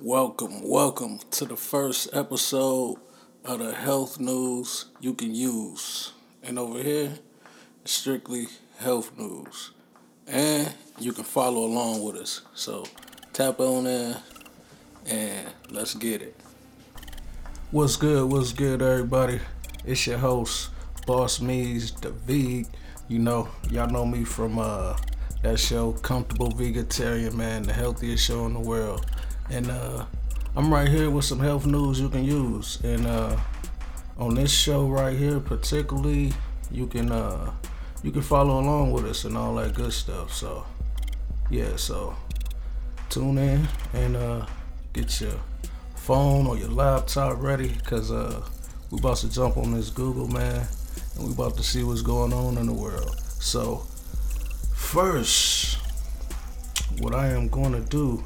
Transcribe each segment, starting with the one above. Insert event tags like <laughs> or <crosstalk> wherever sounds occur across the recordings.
Welcome, welcome to the first episode of the health news you can use. And over here, strictly health news. And you can follow along with us. So tap on in and let's get it. What's good? What's good, everybody? It's your host, Boss the Veg. You know, y'all know me from uh that show, Comfortable Vegetarian Man, the healthiest show in the world. And uh, I'm right here with some health news you can use. And uh, on this show right here, particularly, you can uh, you can follow along with us and all that good stuff. So yeah, so tune in and uh, get your phone or your laptop ready because uh, we about to jump on this Google man and we about to see what's going on in the world. So first, what I am going to do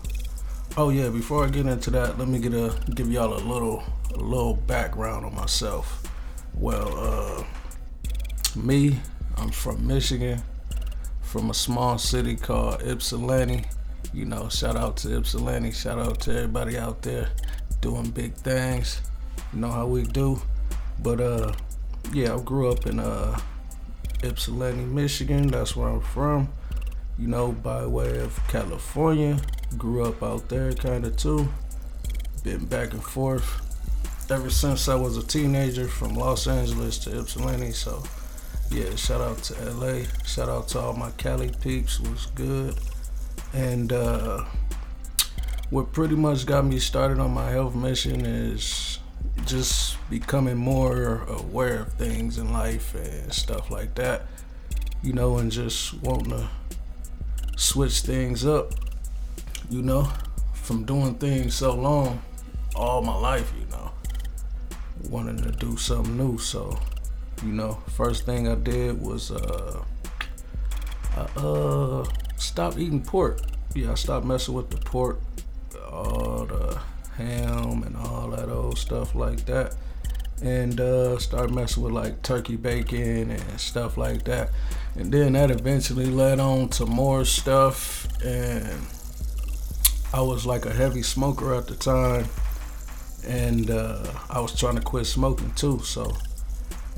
Oh yeah, before I get into that, let me get a give y'all a little a little background on myself. Well, uh me, I'm from Michigan, from a small city called Ypsilanti. You know, shout out to Ypsilanti, shout out to everybody out there doing big things. You know how we do. But uh yeah, I grew up in uh Ypsilanti, Michigan. That's where I'm from. You know, by way of California. Grew up out there kind of too. Been back and forth ever since I was a teenager from Los Angeles to Ypsilanti. So, yeah, shout out to LA. Shout out to all my Cali peeps. Was good. And uh, what pretty much got me started on my health mission is just becoming more aware of things in life and stuff like that. You know, and just wanting to switch things up you know, from doing things so long, all my life, you know, wanting to do something new. So, you know, first thing I did was uh, I uh, stopped eating pork. Yeah, I stopped messing with the pork, all the ham and all that old stuff like that, and uh, started messing with like turkey bacon and stuff like that. And then that eventually led on to more stuff and I was like a heavy smoker at the time, and uh, I was trying to quit smoking too. So,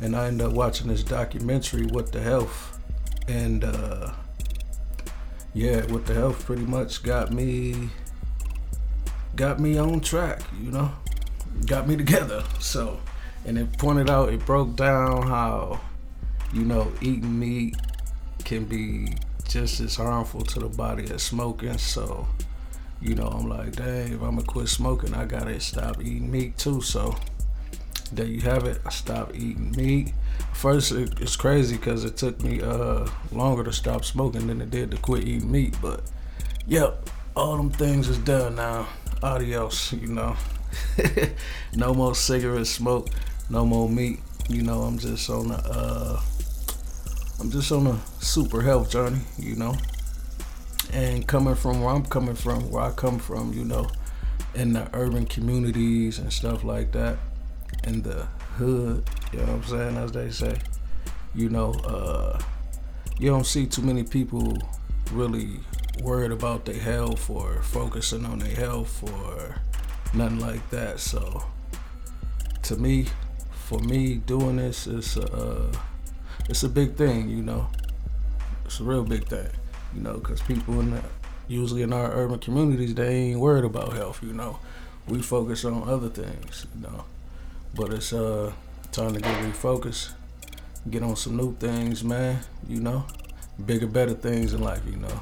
and I ended up watching this documentary, "What the Health," and uh, yeah, "What the Health" pretty much got me got me on track. You know, got me <laughs> together. So, and it pointed out, it broke down how you know eating meat can be just as harmful to the body as smoking. So you know, I'm like, dang, if I'm gonna quit smoking, I gotta stop eating meat too. So there you have it. I stopped eating meat. First, it's crazy because it took me uh, longer to stop smoking than it did to quit eating meat. But yep, all them things is done now. Adios, you know. <laughs> no more cigarette smoke, no more meat. You know, I'm just on a, uh, I'm just on a super health journey. You know, and coming from where I'm coming from, where I come from, you know, in the urban communities and stuff like that, in the hood, you know what I'm saying, as they say, you know, uh, you don't see too many people really worried about their health or focusing on their health or nothing like that. So, to me, for me, doing this is uh, it's a big thing, you know. It's a real big thing you know, because people in the, usually in our urban communities they ain't worried about health, you know. We focus on other things, you know. But it's uh time to get refocused, get on some new things, man. You know, bigger, better things in life, you know.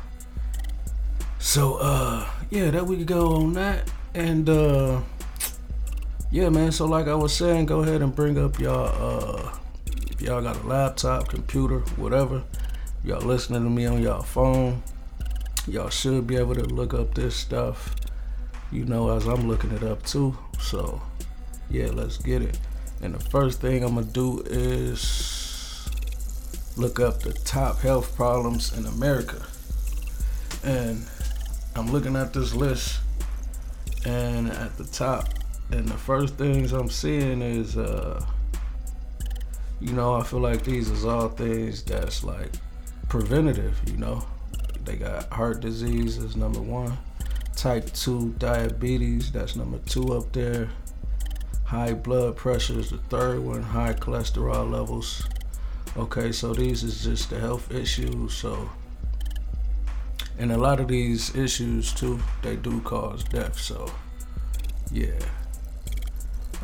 So uh yeah, that we could go on that, and uh yeah, man. So like I was saying, go ahead and bring up y'all uh if y'all got a laptop, computer, whatever y'all listening to me on y'all phone, y'all should be able to look up this stuff, you know, as I'm looking it up too. So, yeah, let's get it. And the first thing I'm gonna do is look up the top health problems in America. And I'm looking at this list, and at the top, and the first things I'm seeing is, uh, you know, I feel like these is all things that's like preventative, you know. They got heart disease is number one, type 2 diabetes, that's number two up there. High blood pressure is the third one, high cholesterol levels. Okay, so these is just the health issues. So, and a lot of these issues too, they do cause death. So, yeah.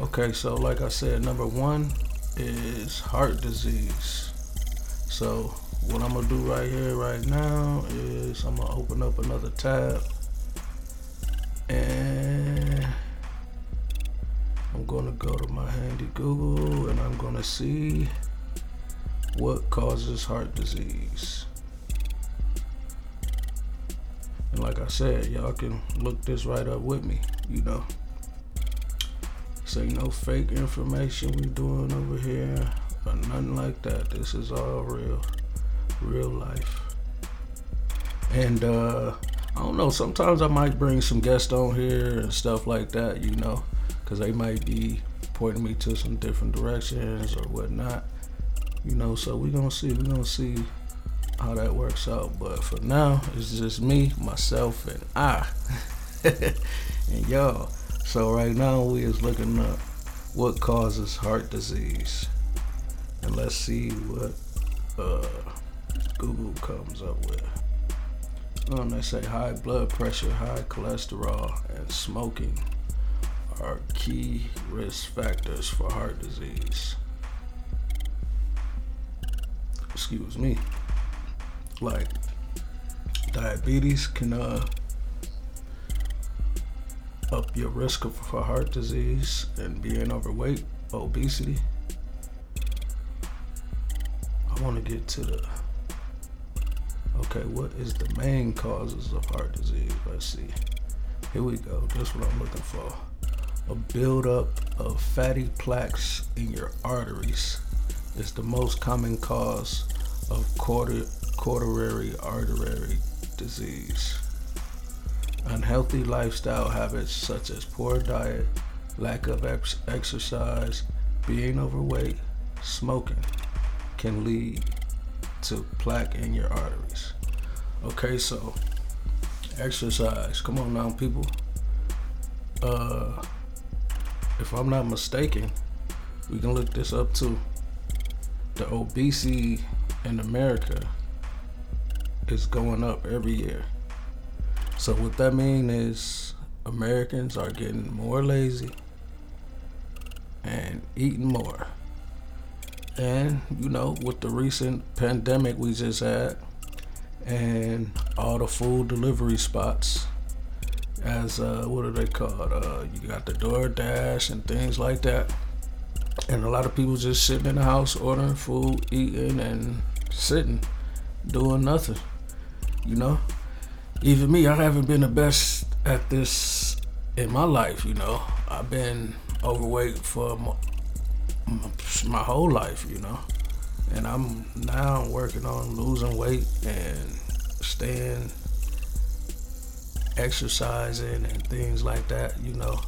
Okay, so like I said, number one is heart disease. So, what I'm gonna do right here, right now, is I'm gonna open up another tab and I'm gonna go to my handy Google and I'm gonna see what causes heart disease. And like I said, y'all can look this right up with me, you know. Say no fake information we doing over here or nothing like that. This is all real, real life. And uh I don't know, sometimes I might bring some guests on here and stuff like that, you know, because they might be pointing me to some different directions or whatnot, you know. So we're gonna see, we're gonna see how that works out. But for now, it's just me, myself, and I, <laughs> and y'all. So right now we is looking up what causes heart disease, and let's see what uh, Google comes up with. Um, they say high blood pressure, high cholesterol, and smoking are key risk factors for heart disease. Excuse me. Like diabetes can uh, up your risk for heart disease and being overweight, obesity. I want to get to the Okay, what is the main causes of heart disease? Let's see. Here we go. This is what I'm looking for. A buildup of fatty plaques in your arteries is the most common cause of coronary artery disease. Unhealthy lifestyle habits such as poor diet, lack of ex- exercise, being overweight, smoking can lead to plaque in your arteries. Okay, so exercise. Come on now, people. Uh, if I'm not mistaken, we can look this up too. The obesity in America is going up every year. So what that means is Americans are getting more lazy and eating more. And, you know, with the recent pandemic we just had and all the food delivery spots, as uh, what are they called? Uh, you got the DoorDash and things like that. And a lot of people just sitting in the house ordering food, eating, and sitting, doing nothing. You know? Even me, I haven't been the best at this in my life, you know. I've been overweight for my whole life, you know. And I'm now working on losing weight and staying exercising and things like that, you know.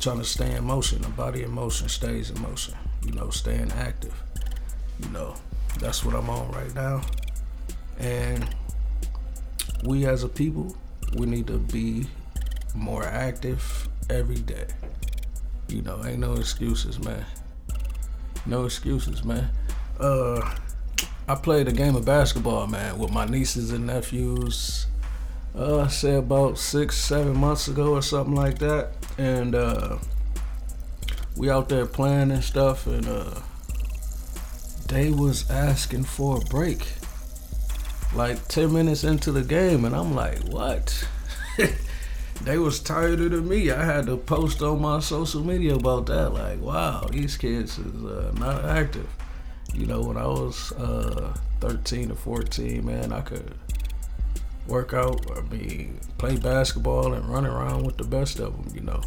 Trying to stay in motion. The body in motion stays in motion. You know, staying active. You know, that's what I'm on right now. And we as a people, we need to be more active every day. You know, ain't no excuses, man. No excuses, man. Uh, I played a game of basketball, man, with my nieces and nephews. Uh, say about six, seven months ago or something like that, and uh, we out there playing and stuff, and uh, they was asking for a break, like ten minutes into the game, and I'm like, what? <laughs> they was tired of me. I had to post on my social media about that. Like, wow, these kids is uh, not active. You know, when I was uh, 13 or 14, man, I could work out. I mean, play basketball and run around with the best of them. You know,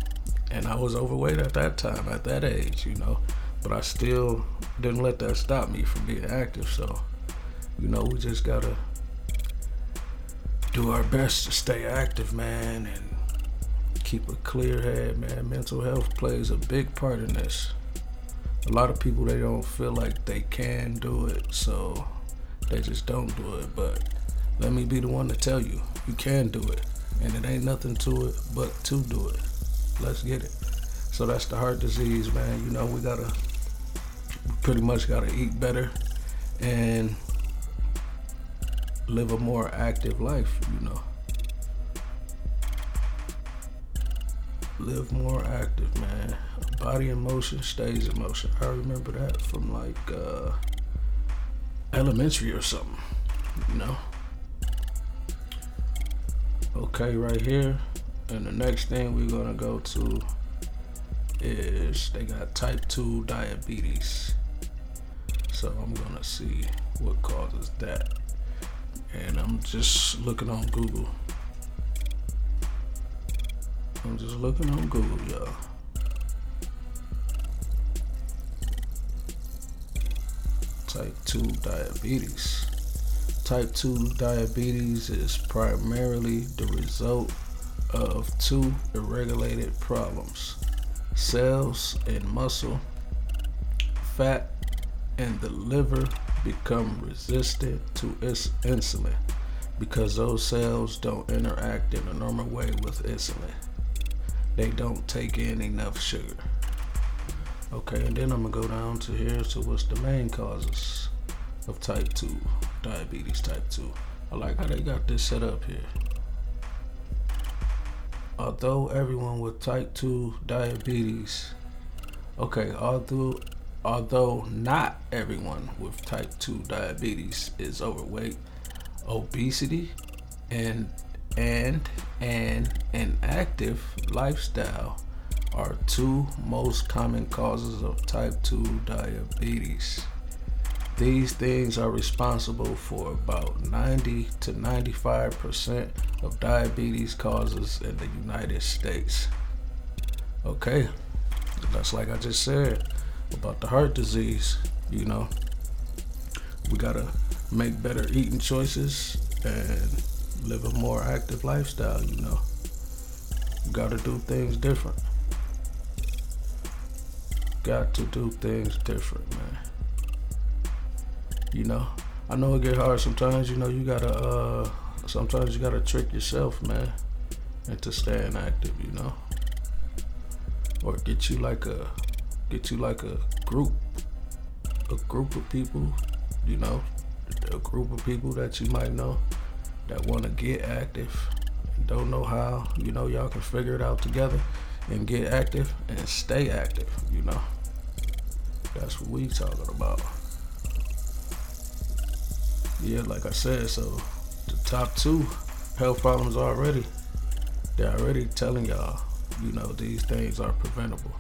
and I was overweight at that time, at that age. You know, but I still didn't let that stop me from being active. So, you know, we just gotta do our best to stay active, man, and keep a clear head, man. Mental health plays a big part in this. A lot of people they don't feel like they can do it, so they just don't do it. But let me be the one to tell you, you can do it. And it ain't nothing to it but to do it. Let's get it. So that's the heart disease, man. You know, we gotta pretty much gotta eat better and live a more active life, you know. Live more active, man. Body in motion stays in motion. I remember that from like uh, elementary or something, you know. Okay, right here. And the next thing we're gonna go to is they got type 2 diabetes. So I'm gonna see what causes that. And I'm just looking on Google. I'm just looking on Google, y'all. Type 2 diabetes. Type 2 diabetes is primarily the result of two irregulated problems cells and muscle, fat, and the liver become resistant to insulin because those cells don't interact in a normal way with insulin. They don't take in enough sugar. Okay, and then I'm gonna go down to here to what's the main causes of type 2 diabetes type 2. I like how they got this set up here. Although everyone with type 2 diabetes, okay, although although not everyone with type 2 diabetes is overweight, obesity and and and an active lifestyle are two most common causes of type 2 diabetes. These things are responsible for about 90 to 95% of diabetes causes in the United States. Okay, that's like I just said about the heart disease, you know. We gotta make better eating choices and live a more active lifestyle, you know. We gotta do things different. Got to do things different, man you know. I know it get hard sometimes, you know, you gotta uh sometimes you gotta trick yourself, man, into staying active, you know. Or get you like a get you like a group a group of people, you know, a group of people that you might know that wanna get active don't know how, you know, y'all can figure it out together and get active and stay active, you know. That's what we talking about yeah, like I said, so the top two health problems already, they're already telling y'all, you know, these things are preventable.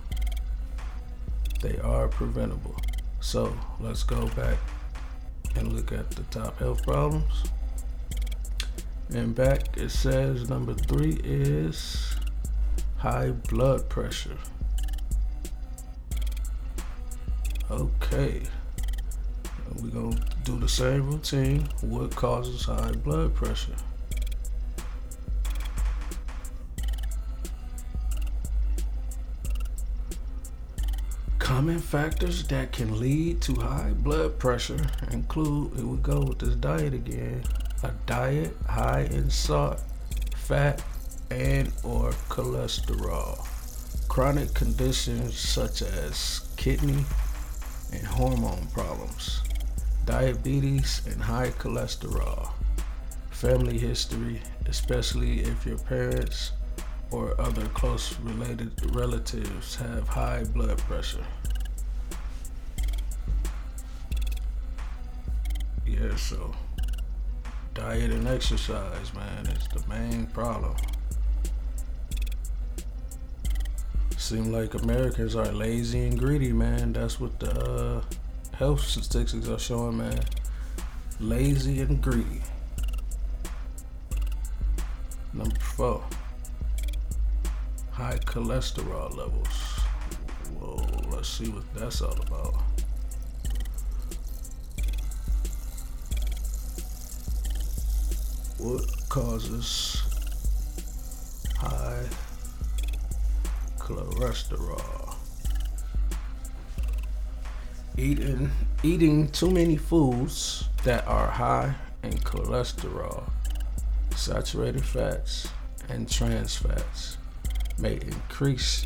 They are preventable. So let's go back and look at the top health problems. And back it says number three is high blood pressure. Okay. We're going to do the same routine. What causes high blood pressure? Common factors that can lead to high blood pressure include, here we go with this diet again, a diet high in salt, fat, and or cholesterol. Chronic conditions such as kidney and hormone problems diabetes, and high cholesterol. Family history, especially if your parents or other close related relatives have high blood pressure. Yeah, so diet and exercise, man, is the main problem. Seem like Americans are lazy and greedy, man. That's what the uh, health statistics are showing, man, lazy and greedy. Number four, high cholesterol levels. Whoa, let's see what that's all about. What causes high cholesterol? eating eating too many foods that are high in cholesterol, saturated fats, and trans fats may increase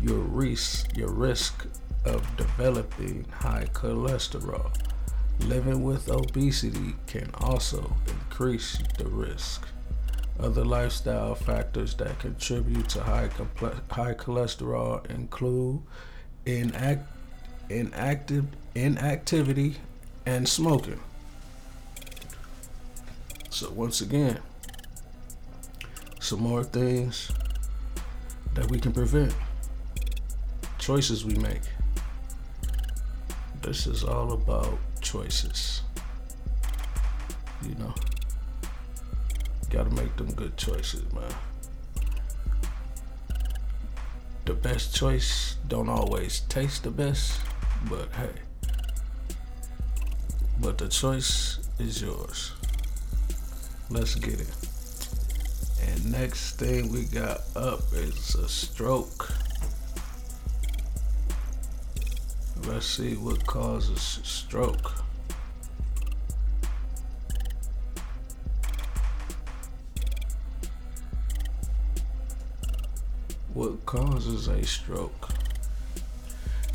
your risk, your risk of developing high cholesterol. Living with obesity can also increase the risk. Other lifestyle factors that contribute to high, high cholesterol include inact, inactive, inactivity and smoking. So, once again, some more things that we can prevent, choices we make. This is all about choices. You know, gotta make them good choices, man. The best choice don't always taste the best, but hey. But the choice is yours. Let's get it. And next thing we got up is a stroke. Let's see what causes stroke. What causes a stroke?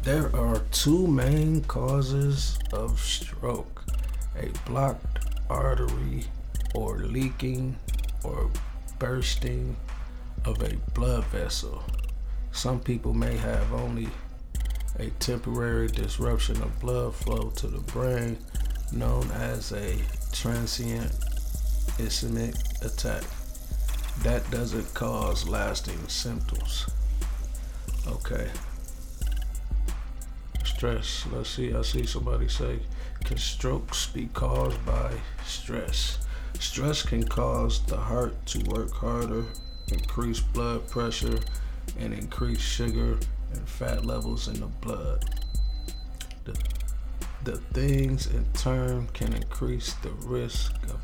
There are two main causes of stroke a blocked artery or leaking or bursting of a blood vessel. Some people may have only a temporary disruption of blood flow to the brain known as a transient ischemic attack. That doesn't cause lasting symptoms. Okay. Stress. Let's see. I see somebody say, can strokes be caused by stress? Stress can cause the heart to work harder, increase blood pressure, and increase sugar and fat levels in the blood. The, the things in turn can increase the risk of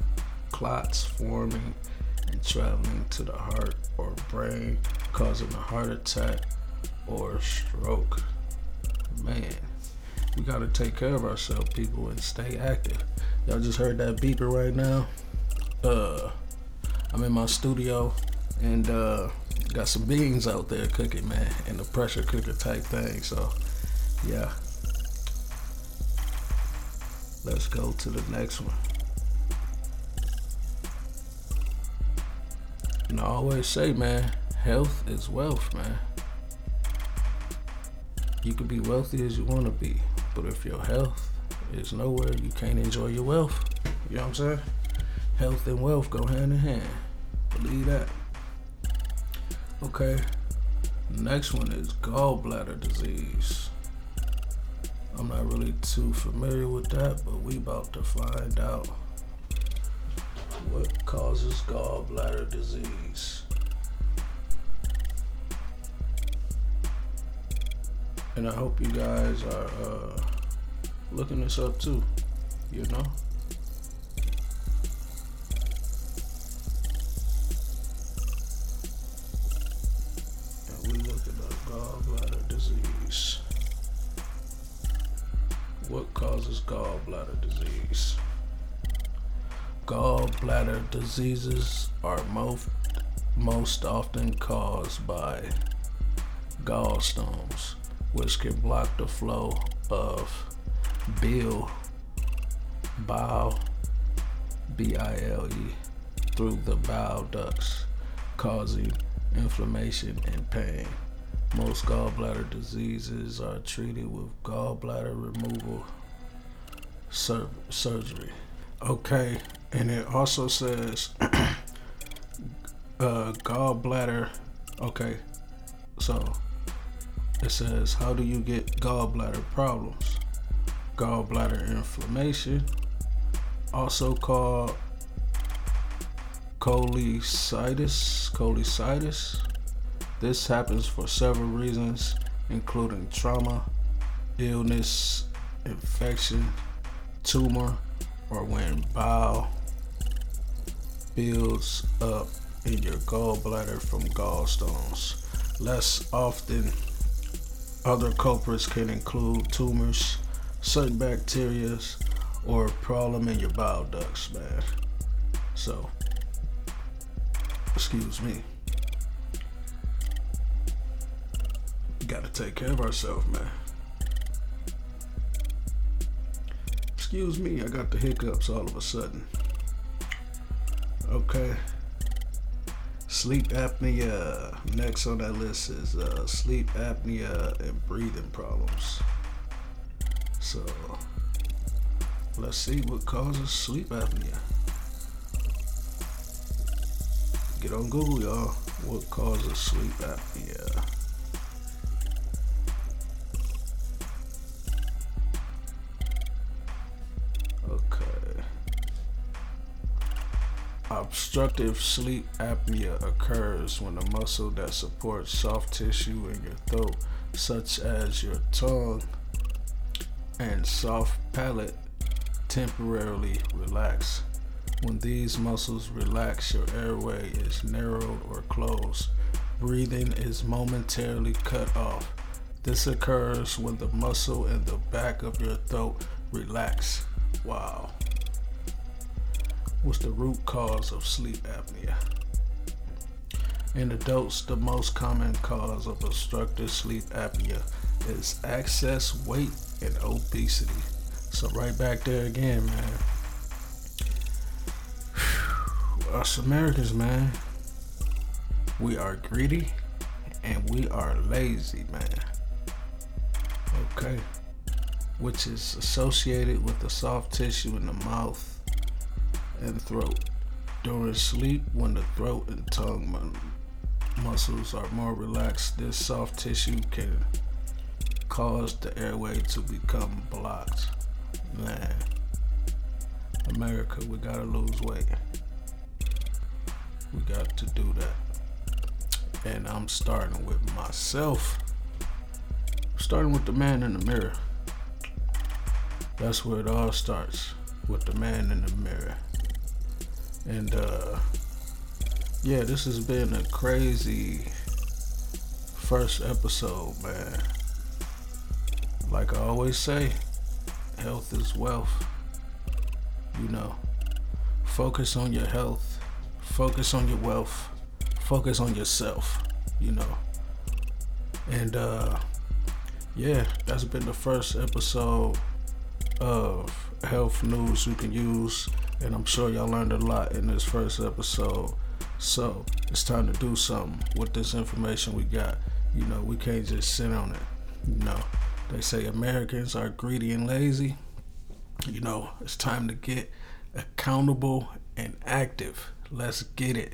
clots forming and traveling to the heart or brain, causing a heart attack or stroke. Man, we gotta take care of ourselves, people, and stay active. Y'all just heard that beeper right now uh, I'm in my studio and uh, got some beans out there cooking, man, in the pressure cooker type thing. So, yeah. Let's go to the next one. And I always say, man, health is wealth, man. You can be wealthy as you want to be, but if your health is nowhere, you can't enjoy your wealth. You know what I'm saying? health and wealth go hand in hand. Believe that. Okay. Next one is gallbladder disease. I'm not really too familiar with that, but we about to find out what causes gallbladder disease. And I hope you guys are uh, looking this up too, you know? What causes gallbladder disease? Gallbladder diseases are most, most often caused by gallstones, which can block the flow of bile, bile, B-I-L-E, through the bile ducts, causing inflammation and pain. Most gallbladder diseases are treated with gallbladder removal sur- surgery. Okay, and it also says <clears throat> uh, gallbladder. Okay, so it says, How do you get gallbladder problems? Gallbladder inflammation, also called cholecystitis. Cholecystitis this happens for several reasons, including trauma, illness, infection, tumor, or when bile builds up in your gallbladder from gallstones. Less often, other culprits can include tumors, certain bacteria, or a problem in your bile ducts, man. So, excuse me. Gotta take care of ourselves, man. Excuse me, I got the hiccups all of a sudden. Okay. Sleep apnea. Next on that list is uh, sleep apnea and breathing problems. So, let's see what causes sleep apnea. Get on Google, y'all. What causes sleep apnea? Obstructive sleep apnea occurs when the muscle that supports soft tissue in your throat, such as your tongue and soft palate, temporarily relax. When these muscles relax, your airway is narrowed or closed. Breathing is momentarily cut off. This occurs when the muscle in the back of your throat relax. Wow. What's the root cause of sleep apnea? In adults, the most common cause of obstructive sleep apnea is excess weight and obesity. So right back there again, man. Us Americans, man, we are greedy and we are lazy, man. Okay. Which is associated with the soft tissue in the mouth and throat. During sleep, when the throat and tongue muscles are more relaxed, this soft tissue can cause the airway to become blocked. Man, America, we gotta lose weight. We got to do that. And I'm starting with myself. Starting with the man in the mirror. That's where it all starts. With the man in the mirror. And uh yeah, this has been a crazy first episode, man. Like I always say, health is wealth. You know, focus on your health focus on your wealth, focus on yourself, you know. And uh yeah, that's been the first episode of health news you can use and I'm sure y'all learned a lot in this first episode. So, it's time to do something with this information we got. You know, we can't just sit on it. You know, they say Americans are greedy and lazy. You know, it's time to get accountable and active. Let's get it.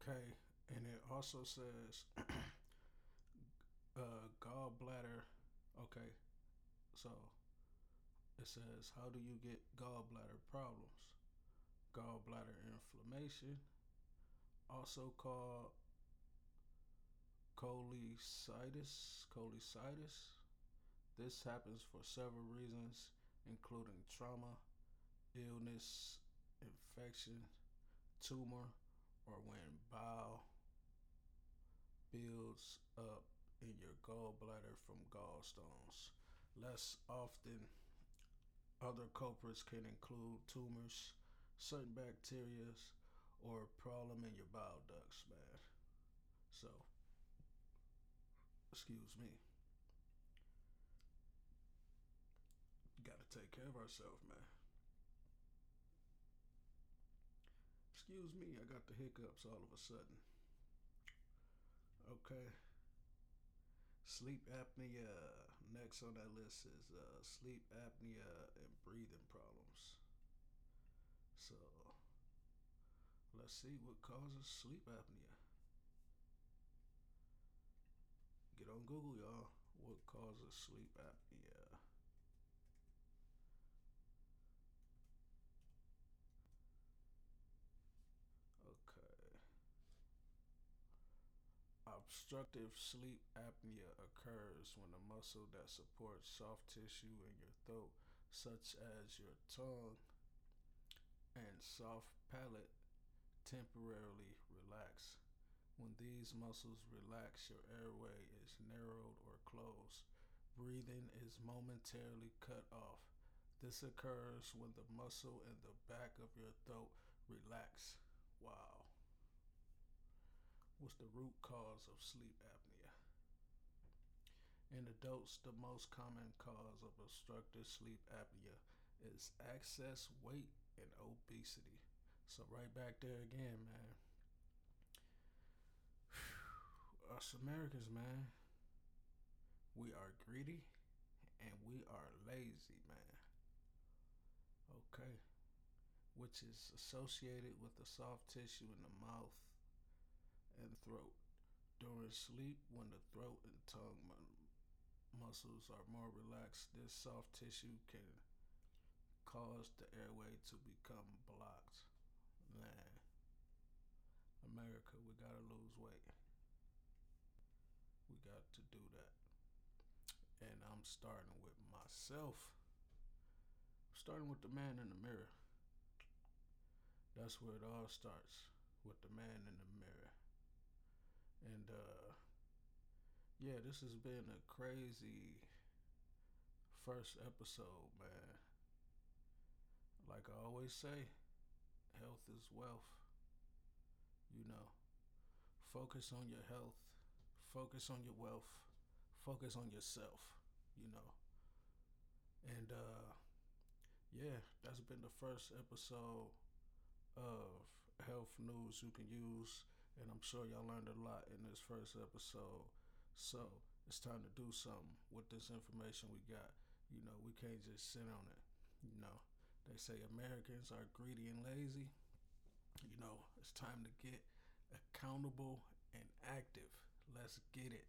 Okay, and it also says <clears throat> uh, gallbladder. Okay, so it says, How do you get gallbladder problems? Gallbladder inflammation, also called cholecystitis. Cholecystitis. This happens for several reasons, including trauma, illness, infection, tumor, or when bile builds up in your gallbladder from gallstones. Less often, other culprits can include tumors, certain bacteria, or a problem in your bile ducts, man. So, excuse me. Gotta take care of ourselves, man. Excuse me, I got the hiccups all of a sudden. Okay. Sleep apnea. Next on that list is uh, sleep apnea and breathing problems. So, let's see what causes sleep apnea. Get on Google, y'all. What causes sleep apnea? Okay. Obstructive sleep apnea occurs when the muscle that supports soft tissue in your throat, such as your tongue and soft palate, temporarily relax. When these muscles relax, your airway is narrowed or closed. Breathing is momentarily cut off. This occurs when the muscle in the back of your throat relax. Wow. What's the root cause of sleep apnea? In adults, the most common cause of obstructive sleep apnea is excess weight and obesity. So, right back there again, man. <sighs> Us Americans, man, we are greedy and we are lazy, man. Okay which is associated with the soft tissue in the mouth and throat. During sleep, when the throat and tongue muscles are more relaxed, this soft tissue can cause the airway to become blocked. Man, America, we gotta lose weight. We got to do that. And I'm starting with myself. starting with the man in the mirror. That's where it all starts with the man in the mirror. And uh yeah, this has been a crazy first episode, man. Like I always say, health is wealth. You know, focus on your health, focus on your wealth, focus on yourself, you know. And uh yeah, that's been the first episode of health news you can use. And I'm sure y'all learned a lot in this first episode. So it's time to do something with this information we got. You know, we can't just sit on it. You know, they say Americans are greedy and lazy. You know, it's time to get accountable and active. Let's get it.